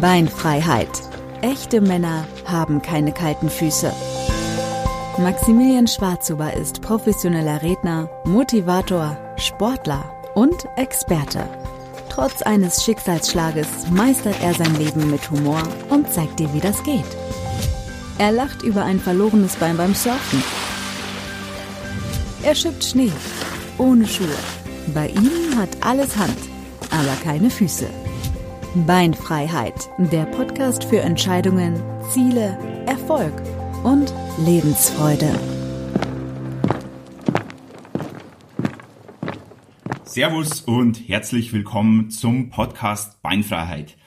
Beinfreiheit. Echte Männer haben keine kalten Füße. Maximilian Schwarzhuber ist professioneller Redner, Motivator, Sportler und Experte. Trotz eines Schicksalsschlages meistert er sein Leben mit Humor und zeigt dir, wie das geht. Er lacht über ein verlorenes Bein beim Surfen. Er schippt Schnee, ohne Schuhe. Bei ihm hat alles Hand, aber keine Füße. Beinfreiheit, der Podcast für Entscheidungen, Ziele, Erfolg und Lebensfreude. Servus und herzlich willkommen zum Podcast Beinfreiheit.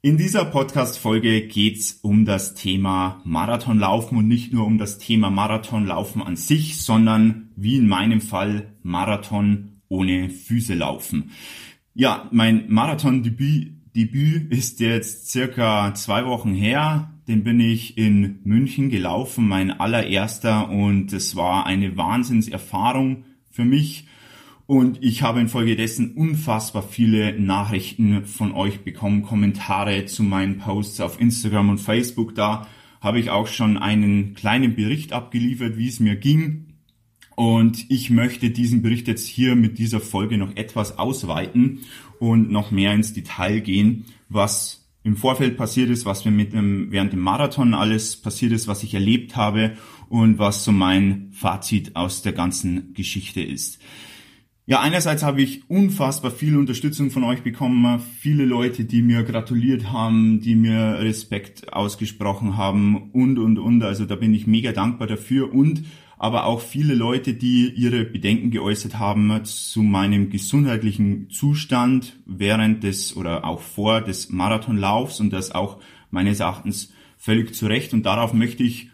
In dieser Podcast-Folge geht's um das Thema Marathonlaufen und nicht nur um das Thema Marathonlaufen an sich, sondern wie in meinem Fall Marathon ohne Füße laufen. Ja, mein Marathon-Debüt Debüt ist jetzt circa zwei Wochen her. Den bin ich in München gelaufen, mein allererster und es war eine Wahnsinnserfahrung für mich. Und ich habe infolgedessen unfassbar viele Nachrichten von euch bekommen, Kommentare zu meinen Posts auf Instagram und Facebook. Da habe ich auch schon einen kleinen Bericht abgeliefert, wie es mir ging. Und ich möchte diesen Bericht jetzt hier mit dieser Folge noch etwas ausweiten und noch mehr ins Detail gehen, was im Vorfeld passiert ist, was mir mit dem, während dem Marathon alles passiert ist, was ich erlebt habe und was so mein Fazit aus der ganzen Geschichte ist. Ja, einerseits habe ich unfassbar viel Unterstützung von euch bekommen, viele Leute, die mir gratuliert haben, die mir Respekt ausgesprochen haben und, und, und. Also da bin ich mega dankbar dafür und aber auch viele Leute, die ihre Bedenken geäußert haben zu meinem gesundheitlichen Zustand während des oder auch vor des Marathonlaufs und das auch meines Erachtens völlig zu Recht. Und darauf möchte ich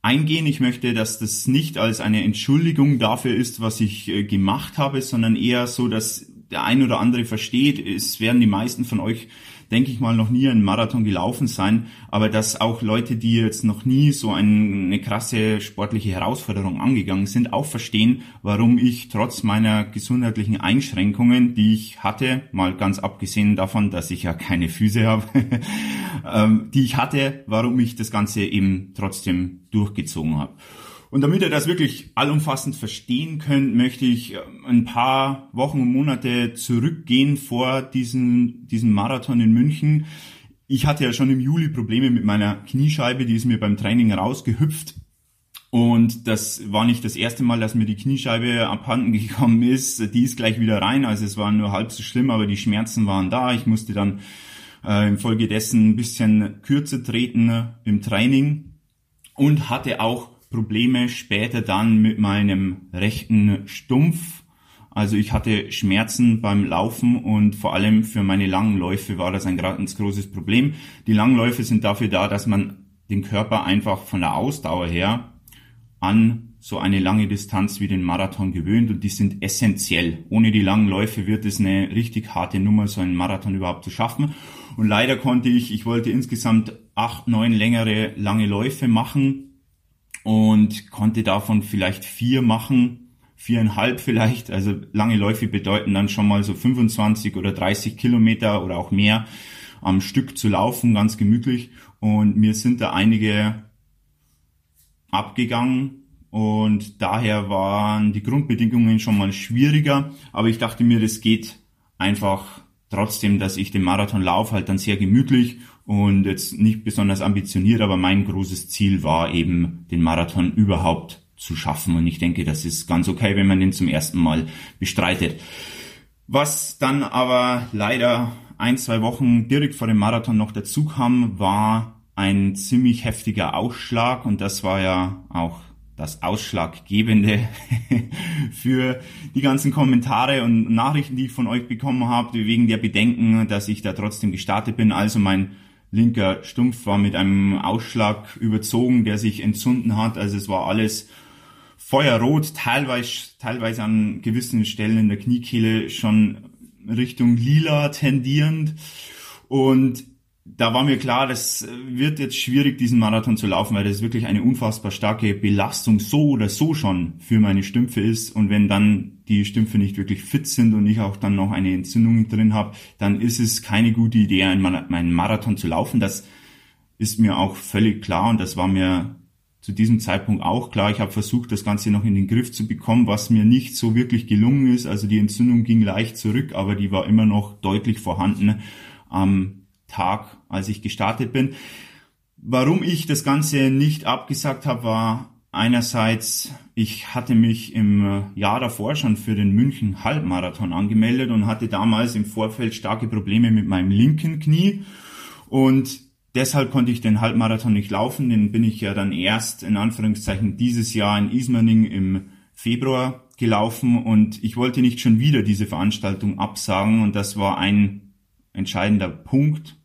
eingehen. Ich möchte, dass das nicht als eine Entschuldigung dafür ist, was ich äh, gemacht habe, sondern eher so, dass der ein oder andere versteht. Es werden die meisten von euch denke ich mal, noch nie einen Marathon gelaufen sein, aber dass auch Leute, die jetzt noch nie so eine krasse sportliche Herausforderung angegangen sind, auch verstehen, warum ich trotz meiner gesundheitlichen Einschränkungen, die ich hatte, mal ganz abgesehen davon, dass ich ja keine Füße habe, ähm, die ich hatte, warum ich das Ganze eben trotzdem durchgezogen habe. Und damit ihr das wirklich allumfassend verstehen könnt, möchte ich äh, ein paar Wochen und Monate zurückgehen vor diesem, diesem Marathon in München. Ich hatte ja schon im Juli Probleme mit meiner Kniescheibe, die ist mir beim Training rausgehüpft. Und das war nicht das erste Mal, dass mir die Kniescheibe abhanden gekommen ist. Die ist gleich wieder rein, also es war nur halb so schlimm, aber die Schmerzen waren da. Ich musste dann äh, infolgedessen ein bisschen kürzer treten im Training und hatte auch Probleme später dann mit meinem rechten Stumpf. Also ich hatte Schmerzen beim Laufen und vor allem für meine langen Läufe war das ein ganz großes Problem. Die langen Läufe sind dafür da, dass man den Körper einfach von der Ausdauer her an so eine lange Distanz wie den Marathon gewöhnt und die sind essentiell. Ohne die langen Läufe wird es eine richtig harte Nummer, so einen Marathon überhaupt zu schaffen. Und leider konnte ich, ich wollte insgesamt acht, neun längere lange Läufe machen und konnte davon vielleicht vier machen, viereinhalb vielleicht. Also lange Läufe bedeuten dann schon mal so 25 oder 30 Kilometer oder auch mehr am Stück zu laufen, ganz gemütlich. Und mir sind da einige abgegangen und daher waren die Grundbedingungen schon mal schwieriger. Aber ich dachte mir, das geht einfach trotzdem, dass ich den Marathon laufe, halt dann sehr gemütlich und jetzt nicht besonders ambitioniert, aber mein großes Ziel war eben, den Marathon überhaupt zu schaffen. Und ich denke, das ist ganz okay, wenn man den zum ersten Mal bestreitet. Was dann aber leider ein, zwei Wochen direkt vor dem Marathon noch dazu kam, war ein ziemlich heftiger Ausschlag und das war ja auch das Ausschlaggebende für die ganzen Kommentare und Nachrichten, die ich von euch bekommen habe, wegen der Bedenken, dass ich da trotzdem gestartet bin. Also mein linker Stumpf war mit einem Ausschlag überzogen, der sich entzünden hat. Also es war alles feuerrot, teilweise, teilweise an gewissen Stellen in der Kniekehle schon Richtung lila tendierend. Und da war mir klar, das wird jetzt schwierig, diesen Marathon zu laufen, weil das wirklich eine unfassbar starke Belastung so oder so schon für meine Stümpfe ist. Und wenn dann die Stümpfe nicht wirklich fit sind und ich auch dann noch eine Entzündung drin habe, dann ist es keine gute Idee, einen Marathon zu laufen. Das ist mir auch völlig klar und das war mir zu diesem Zeitpunkt auch klar. Ich habe versucht, das Ganze noch in den Griff zu bekommen, was mir nicht so wirklich gelungen ist. Also die Entzündung ging leicht zurück, aber die war immer noch deutlich vorhanden am Tag, als ich gestartet bin. Warum ich das Ganze nicht abgesagt habe, war einerseits, ich hatte mich im Jahr davor schon für den München Halbmarathon angemeldet und hatte damals im Vorfeld starke Probleme mit meinem linken Knie. Und Deshalb konnte ich den Halbmarathon nicht laufen, den bin ich ja dann erst in Anführungszeichen dieses Jahr in Ismaning im Februar gelaufen. Und ich wollte nicht schon wieder diese Veranstaltung absagen. Und das war ein entscheidender Punkt,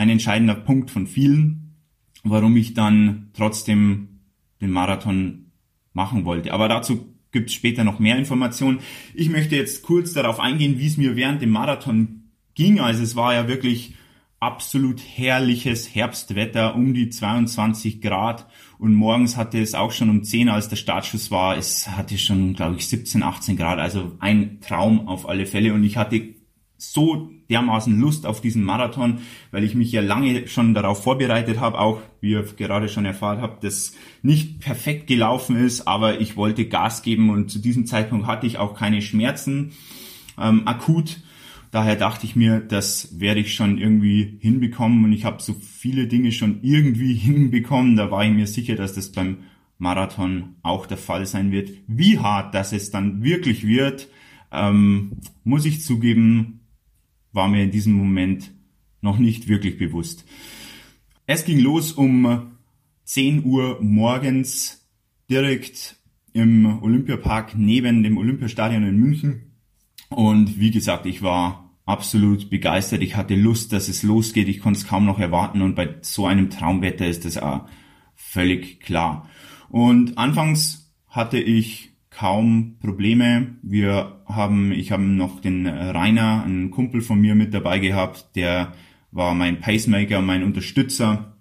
ein entscheidender Punkt von vielen, warum ich dann trotzdem den Marathon machen wollte. Aber dazu gibt es später noch mehr Informationen. Ich möchte jetzt kurz darauf eingehen, wie es mir während dem Marathon ging. Also es war ja wirklich absolut herrliches Herbstwetter um die 22 Grad und morgens hatte es auch schon um 10, als der Startschuss war, es hatte schon, glaube ich, 17, 18 Grad, also ein Traum auf alle Fälle und ich hatte so dermaßen Lust auf diesen Marathon, weil ich mich ja lange schon darauf vorbereitet habe, auch wie ihr gerade schon erfahren habt, dass nicht perfekt gelaufen ist, aber ich wollte Gas geben und zu diesem Zeitpunkt hatte ich auch keine Schmerzen ähm, akut Daher dachte ich mir, das werde ich schon irgendwie hinbekommen und ich habe so viele Dinge schon irgendwie hinbekommen. Da war ich mir sicher, dass das beim Marathon auch der Fall sein wird. Wie hart das es dann wirklich wird, ähm, muss ich zugeben, war mir in diesem Moment noch nicht wirklich bewusst. Es ging los um 10 Uhr morgens direkt im Olympiapark neben dem Olympiastadion in München. Und wie gesagt, ich war absolut begeistert. Ich hatte Lust, dass es losgeht. Ich konnte es kaum noch erwarten. Und bei so einem Traumwetter ist das auch völlig klar. Und anfangs hatte ich kaum Probleme. Wir haben, ich habe noch den Rainer, einen Kumpel von mir mit dabei gehabt, der war mein Pacemaker, mein Unterstützer.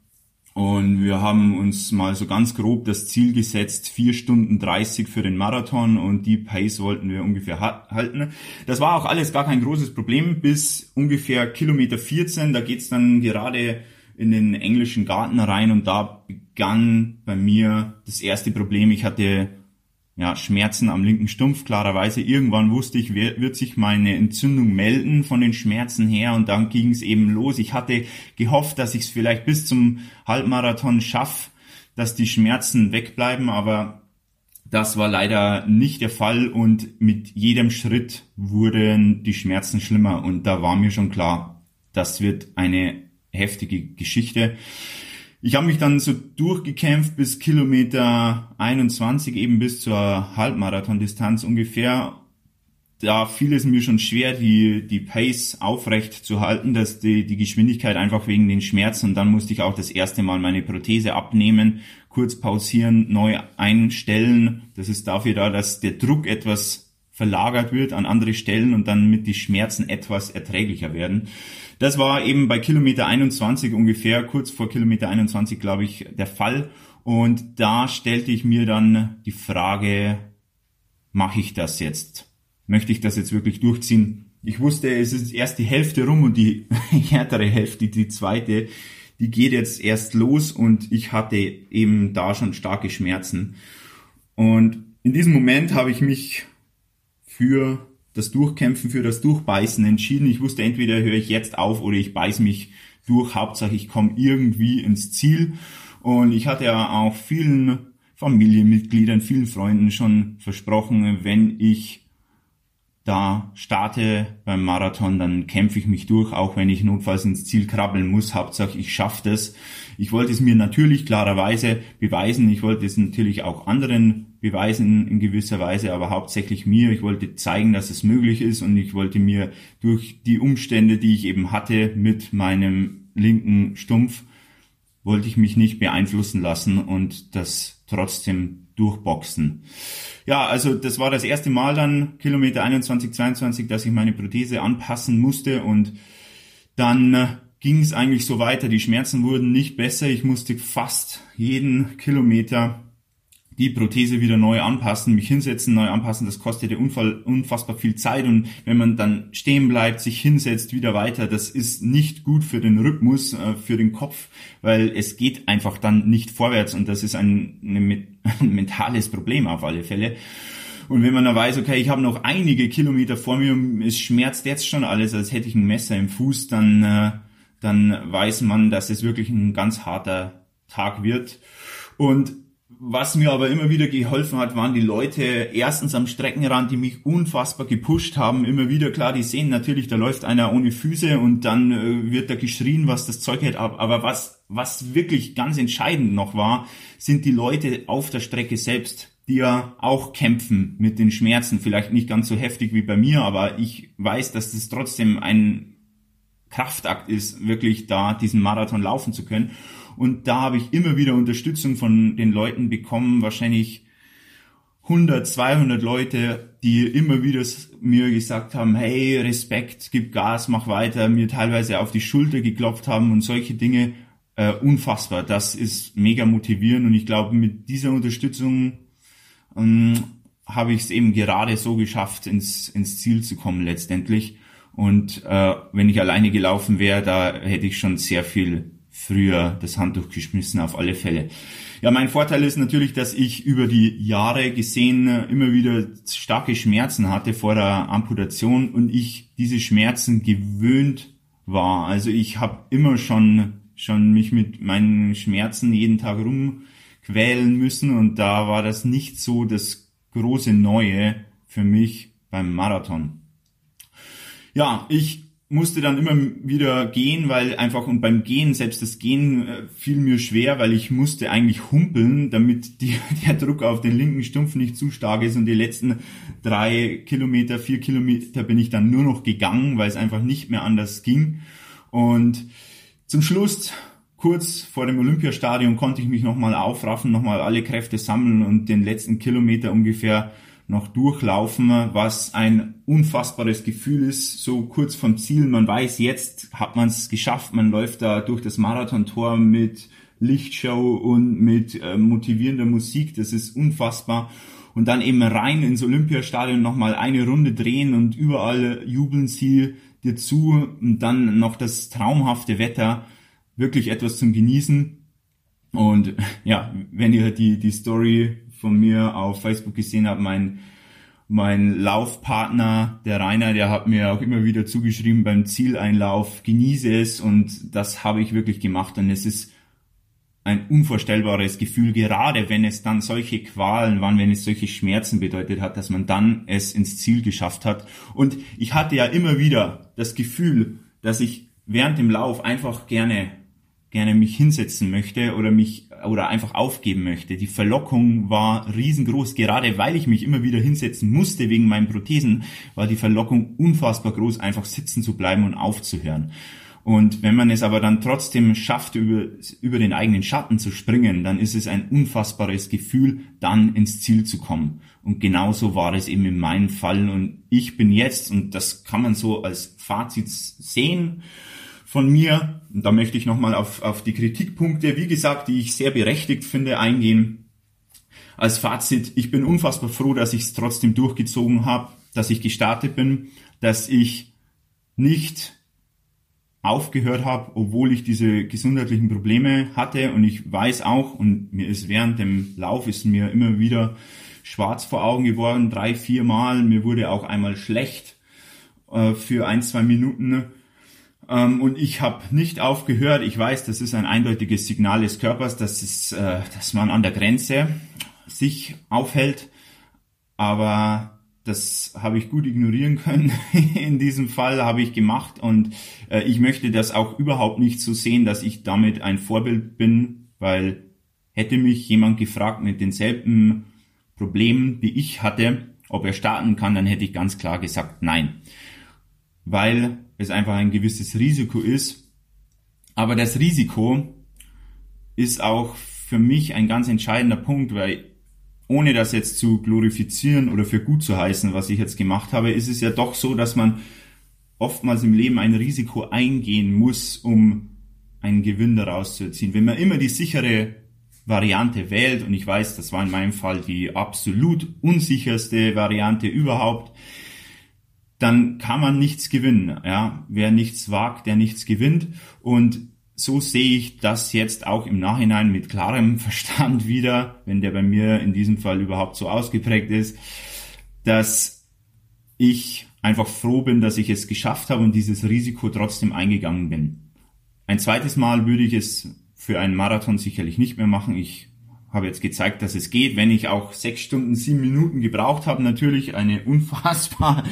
Und wir haben uns mal so ganz grob das Ziel gesetzt, vier Stunden 30 für den Marathon und die Pace wollten wir ungefähr halten. Das war auch alles gar kein großes Problem bis ungefähr Kilometer 14. Da geht's dann gerade in den englischen Garten rein und da begann bei mir das erste Problem. Ich hatte ja, Schmerzen am linken Stumpf, klarerweise. Irgendwann wusste ich, wird sich meine Entzündung melden von den Schmerzen her und dann ging es eben los. Ich hatte gehofft, dass ich es vielleicht bis zum Halbmarathon schaffe, dass die Schmerzen wegbleiben, aber das war leider nicht der Fall und mit jedem Schritt wurden die Schmerzen schlimmer und da war mir schon klar, das wird eine heftige Geschichte. Ich habe mich dann so durchgekämpft bis Kilometer 21, eben bis zur Halbmarathon-Distanz ungefähr. Da fiel es mir schon schwer, die, die Pace aufrecht zu halten, dass die, die Geschwindigkeit einfach wegen den Schmerzen. Und dann musste ich auch das erste Mal meine Prothese abnehmen, kurz pausieren, neu einstellen. Das ist dafür da, dass der Druck etwas verlagert wird an andere Stellen und dann mit die Schmerzen etwas erträglicher werden. Das war eben bei Kilometer 21 ungefähr, kurz vor Kilometer 21, glaube ich, der Fall. Und da stellte ich mir dann die Frage, mache ich das jetzt? Möchte ich das jetzt wirklich durchziehen? Ich wusste, es ist erst die Hälfte rum und die härtere Hälfte, die zweite, die geht jetzt erst los und ich hatte eben da schon starke Schmerzen. Und in diesem Moment habe ich mich für das Durchkämpfen, für das Durchbeißen entschieden. Ich wusste, entweder höre ich jetzt auf oder ich beiß mich durch. Hauptsache, ich komme irgendwie ins Ziel. Und ich hatte ja auch vielen Familienmitgliedern, vielen Freunden schon versprochen, wenn ich da starte beim Marathon, dann kämpfe ich mich durch, auch wenn ich notfalls ins Ziel krabbeln muss. Hauptsache, ich schaffe das. Ich wollte es mir natürlich klarerweise beweisen. Ich wollte es natürlich auch anderen beweisen in gewisser Weise, aber hauptsächlich mir. Ich wollte zeigen, dass es möglich ist und ich wollte mir durch die Umstände, die ich eben hatte mit meinem linken Stumpf, wollte ich mich nicht beeinflussen lassen und das trotzdem durchboxen. Ja, also das war das erste Mal dann Kilometer 21, 22, dass ich meine Prothese anpassen musste und dann ging es eigentlich so weiter. Die Schmerzen wurden nicht besser. Ich musste fast jeden Kilometer die Prothese wieder neu anpassen, mich hinsetzen, neu anpassen. Das kostete unfassbar viel Zeit. Und wenn man dann stehen bleibt, sich hinsetzt, wieder weiter, das ist nicht gut für den Rhythmus, äh, für den Kopf, weil es geht einfach dann nicht vorwärts. Und das ist ein, ein mentales Problem auf alle Fälle. Und wenn man dann weiß, okay, ich habe noch einige Kilometer vor mir, es schmerzt jetzt schon alles, als hätte ich ein Messer im Fuß, dann äh, dann weiß man, dass es wirklich ein ganz harter Tag wird. Und was mir aber immer wieder geholfen hat, waren die Leute erstens am Streckenrand, die mich unfassbar gepusht haben. Immer wieder, klar, die sehen natürlich, da läuft einer ohne Füße und dann äh, wird da geschrien, was das Zeug hält. Aber was, was wirklich ganz entscheidend noch war, sind die Leute auf der Strecke selbst, die ja auch kämpfen mit den Schmerzen. Vielleicht nicht ganz so heftig wie bei mir, aber ich weiß, dass das trotzdem ein Kraftakt ist, wirklich da diesen Marathon laufen zu können. Und da habe ich immer wieder Unterstützung von den Leuten bekommen, wahrscheinlich 100, 200 Leute, die immer wieder mir gesagt haben, hey, Respekt, gib Gas, mach weiter, mir teilweise auf die Schulter geklopft haben und solche Dinge, äh, unfassbar. Das ist mega motivierend und ich glaube, mit dieser Unterstützung ähm, habe ich es eben gerade so geschafft, ins, ins Ziel zu kommen letztendlich. Und äh, wenn ich alleine gelaufen wäre, da hätte ich schon sehr viel früher das Handtuch geschmissen, auf alle Fälle. Ja, mein Vorteil ist natürlich, dass ich über die Jahre gesehen äh, immer wieder starke Schmerzen hatte vor der Amputation und ich diese Schmerzen gewöhnt war. Also ich habe immer schon schon mich mit meinen Schmerzen jeden Tag rumquälen müssen und da war das nicht so das große Neue für mich beim Marathon ja, ich musste dann immer wieder gehen, weil einfach und beim Gehen, selbst das Gehen äh, fiel mir schwer, weil ich musste eigentlich humpeln, damit die, der Druck auf den linken Stumpf nicht zu stark ist. Und die letzten drei Kilometer, vier Kilometer bin ich dann nur noch gegangen, weil es einfach nicht mehr anders ging. Und zum Schluss kurz vor dem Olympiastadion konnte ich mich nochmal aufraffen, nochmal alle Kräfte sammeln und den letzten Kilometer ungefähr noch durchlaufen, was ein unfassbares Gefühl ist, so kurz vom Ziel. Man weiß, jetzt hat man es geschafft, man läuft da durch das Marathontor mit Lichtshow und mit äh, motivierender Musik, das ist unfassbar. Und dann eben rein ins Olympiastadion nochmal eine Runde drehen und überall jubeln sie dir zu und dann noch das traumhafte Wetter, wirklich etwas zum Genießen. Und ja, wenn ihr die, die Story von mir auf Facebook gesehen habe, mein, mein Laufpartner, der Rainer, der hat mir auch immer wieder zugeschrieben beim Zieleinlauf, genieße es und das habe ich wirklich gemacht und es ist ein unvorstellbares Gefühl, gerade wenn es dann solche Qualen waren, wenn es solche Schmerzen bedeutet hat, dass man dann es ins Ziel geschafft hat. Und ich hatte ja immer wieder das Gefühl, dass ich während dem Lauf einfach gerne gerne mich hinsetzen möchte oder mich oder einfach aufgeben möchte. Die Verlockung war riesengroß, gerade weil ich mich immer wieder hinsetzen musste wegen meinen Prothesen, war die Verlockung unfassbar groß, einfach sitzen zu bleiben und aufzuhören. Und wenn man es aber dann trotzdem schafft, über, über den eigenen Schatten zu springen, dann ist es ein unfassbares Gefühl, dann ins Ziel zu kommen. Und genauso war es eben in meinem Fall. Und ich bin jetzt, und das kann man so als Fazit sehen, von mir. Und da möchte ich nochmal auf, auf die Kritikpunkte, wie gesagt, die ich sehr berechtigt finde, eingehen. Als Fazit, ich bin unfassbar froh, dass ich es trotzdem durchgezogen habe, dass ich gestartet bin, dass ich nicht aufgehört habe, obwohl ich diese gesundheitlichen Probleme hatte. Und ich weiß auch, und mir ist während dem Lauf ist mir immer wieder schwarz vor Augen geworden, drei, vier Mal. Mir wurde auch einmal schlecht äh, für ein, zwei Minuten. Ähm, und ich habe nicht aufgehört. Ich weiß, das ist ein eindeutiges Signal des Körpers, dass, es, äh, dass man an der Grenze sich aufhält. Aber das habe ich gut ignorieren können. In diesem Fall habe ich gemacht und äh, ich möchte das auch überhaupt nicht so sehen, dass ich damit ein Vorbild bin, weil hätte mich jemand gefragt mit denselben Problemen, die ich hatte, ob er starten kann, dann hätte ich ganz klar gesagt, nein. Weil es einfach ein gewisses Risiko ist. Aber das Risiko ist auch für mich ein ganz entscheidender Punkt, weil ohne das jetzt zu glorifizieren oder für gut zu heißen, was ich jetzt gemacht habe, ist es ja doch so, dass man oftmals im Leben ein Risiko eingehen muss, um einen Gewinn daraus zu erzielen. Wenn man immer die sichere Variante wählt, und ich weiß, das war in meinem Fall die absolut unsicherste Variante überhaupt, dann kann man nichts gewinnen. Ja? Wer nichts wagt, der nichts gewinnt. Und so sehe ich das jetzt auch im Nachhinein mit klarem Verstand wieder, wenn der bei mir in diesem Fall überhaupt so ausgeprägt ist, dass ich einfach froh bin, dass ich es geschafft habe und dieses Risiko trotzdem eingegangen bin. Ein zweites Mal würde ich es für einen Marathon sicherlich nicht mehr machen. Ich habe jetzt gezeigt, dass es geht, wenn ich auch sechs Stunden, sieben Minuten gebraucht habe. Natürlich eine unfassbar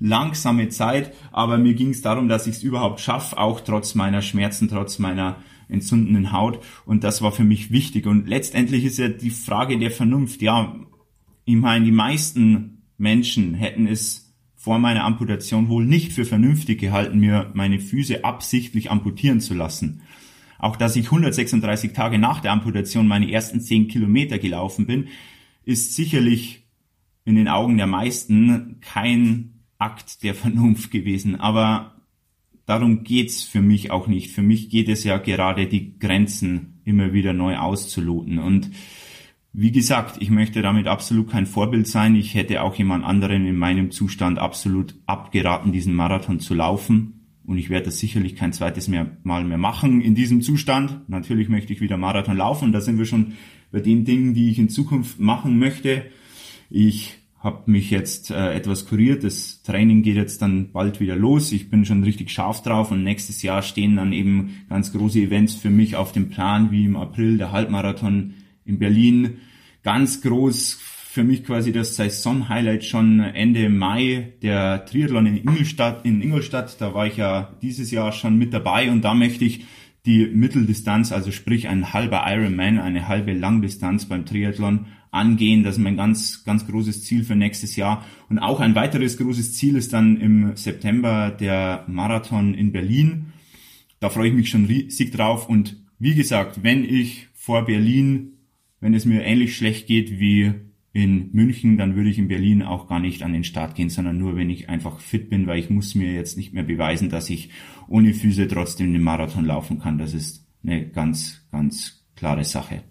langsame Zeit, aber mir ging es darum, dass ich es überhaupt schaffe, auch trotz meiner Schmerzen, trotz meiner entzündenden Haut. Und das war für mich wichtig. Und letztendlich ist ja die Frage der Vernunft. Ja, ich meine, die meisten Menschen hätten es vor meiner Amputation wohl nicht für vernünftig gehalten, mir meine Füße absichtlich amputieren zu lassen. Auch dass ich 136 Tage nach der Amputation meine ersten 10 Kilometer gelaufen bin, ist sicherlich in den Augen der meisten kein Akt der Vernunft gewesen. Aber darum geht's für mich auch nicht. Für mich geht es ja gerade die Grenzen immer wieder neu auszuloten. Und wie gesagt, ich möchte damit absolut kein Vorbild sein. Ich hätte auch jemand anderen in meinem Zustand absolut abgeraten, diesen Marathon zu laufen. Und ich werde das sicherlich kein zweites mehr, Mal mehr machen in diesem Zustand. Natürlich möchte ich wieder Marathon laufen. Da sind wir schon bei den Dingen, die ich in Zukunft machen möchte. Ich habe mich jetzt äh, etwas kuriert. Das Training geht jetzt dann bald wieder los. Ich bin schon richtig scharf drauf und nächstes Jahr stehen dann eben ganz große Events für mich auf dem Plan, wie im April der Halbmarathon in Berlin. Ganz groß für mich quasi das Saison-Highlight schon Ende Mai, der Triathlon in Ingolstadt, in Ingolstadt. Da war ich ja dieses Jahr schon mit dabei und da möchte ich die Mitteldistanz, also sprich ein halber Ironman, eine halbe Langdistanz beim Triathlon angehen. Das ist mein ganz, ganz großes Ziel für nächstes Jahr. Und auch ein weiteres großes Ziel ist dann im September der Marathon in Berlin. Da freue ich mich schon riesig drauf. Und wie gesagt, wenn ich vor Berlin, wenn es mir ähnlich schlecht geht wie in München, dann würde ich in Berlin auch gar nicht an den Start gehen, sondern nur, wenn ich einfach fit bin, weil ich muss mir jetzt nicht mehr beweisen, dass ich ohne Füße trotzdem den Marathon laufen kann. Das ist eine ganz, ganz klare Sache.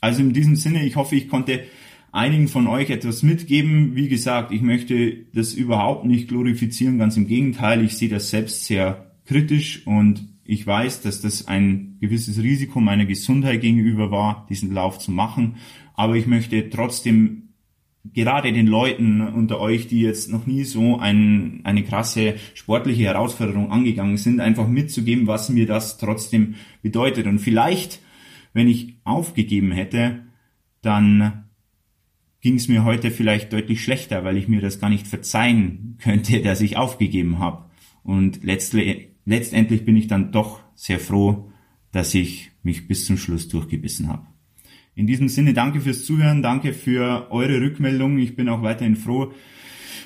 Also in diesem Sinne, ich hoffe, ich konnte einigen von euch etwas mitgeben. Wie gesagt, ich möchte das überhaupt nicht glorifizieren, ganz im Gegenteil. Ich sehe das selbst sehr kritisch und ich weiß, dass das ein gewisses Risiko meiner Gesundheit gegenüber war, diesen Lauf zu machen. Aber ich möchte trotzdem gerade den Leuten unter euch, die jetzt noch nie so ein, eine krasse sportliche Herausforderung angegangen sind, einfach mitzugeben, was mir das trotzdem bedeutet. Und vielleicht, wenn ich aufgegeben hätte, dann ging es mir heute vielleicht deutlich schlechter, weil ich mir das gar nicht verzeihen könnte, dass ich aufgegeben habe. Und letztendlich bin ich dann doch sehr froh, dass ich mich bis zum Schluss durchgebissen habe. In diesem Sinne danke fürs Zuhören, danke für eure Rückmeldungen. Ich bin auch weiterhin froh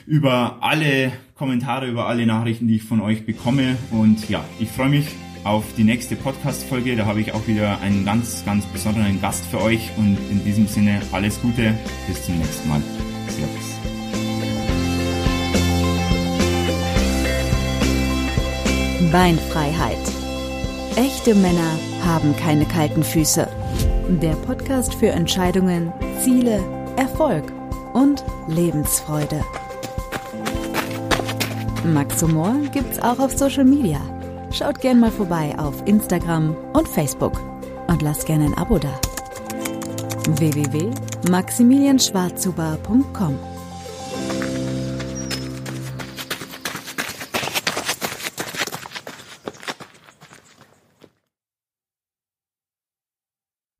über alle Kommentare, über alle Nachrichten, die ich von euch bekomme. Und ja, ich freue mich auf die nächste Podcast-Folge. Da habe ich auch wieder einen ganz, ganz besonderen Gast für euch. Und in diesem Sinne alles Gute. Bis zum nächsten Mal. Servus. Beinfreiheit. Echte Männer haben keine kalten Füße. Der Podcast für Entscheidungen, Ziele, Erfolg und Lebensfreude. Max Humor gibt's auch auf Social Media. Schaut gern mal vorbei auf Instagram und Facebook und lasst gerne ein Abo da. www.maximilianschwarzhuber.com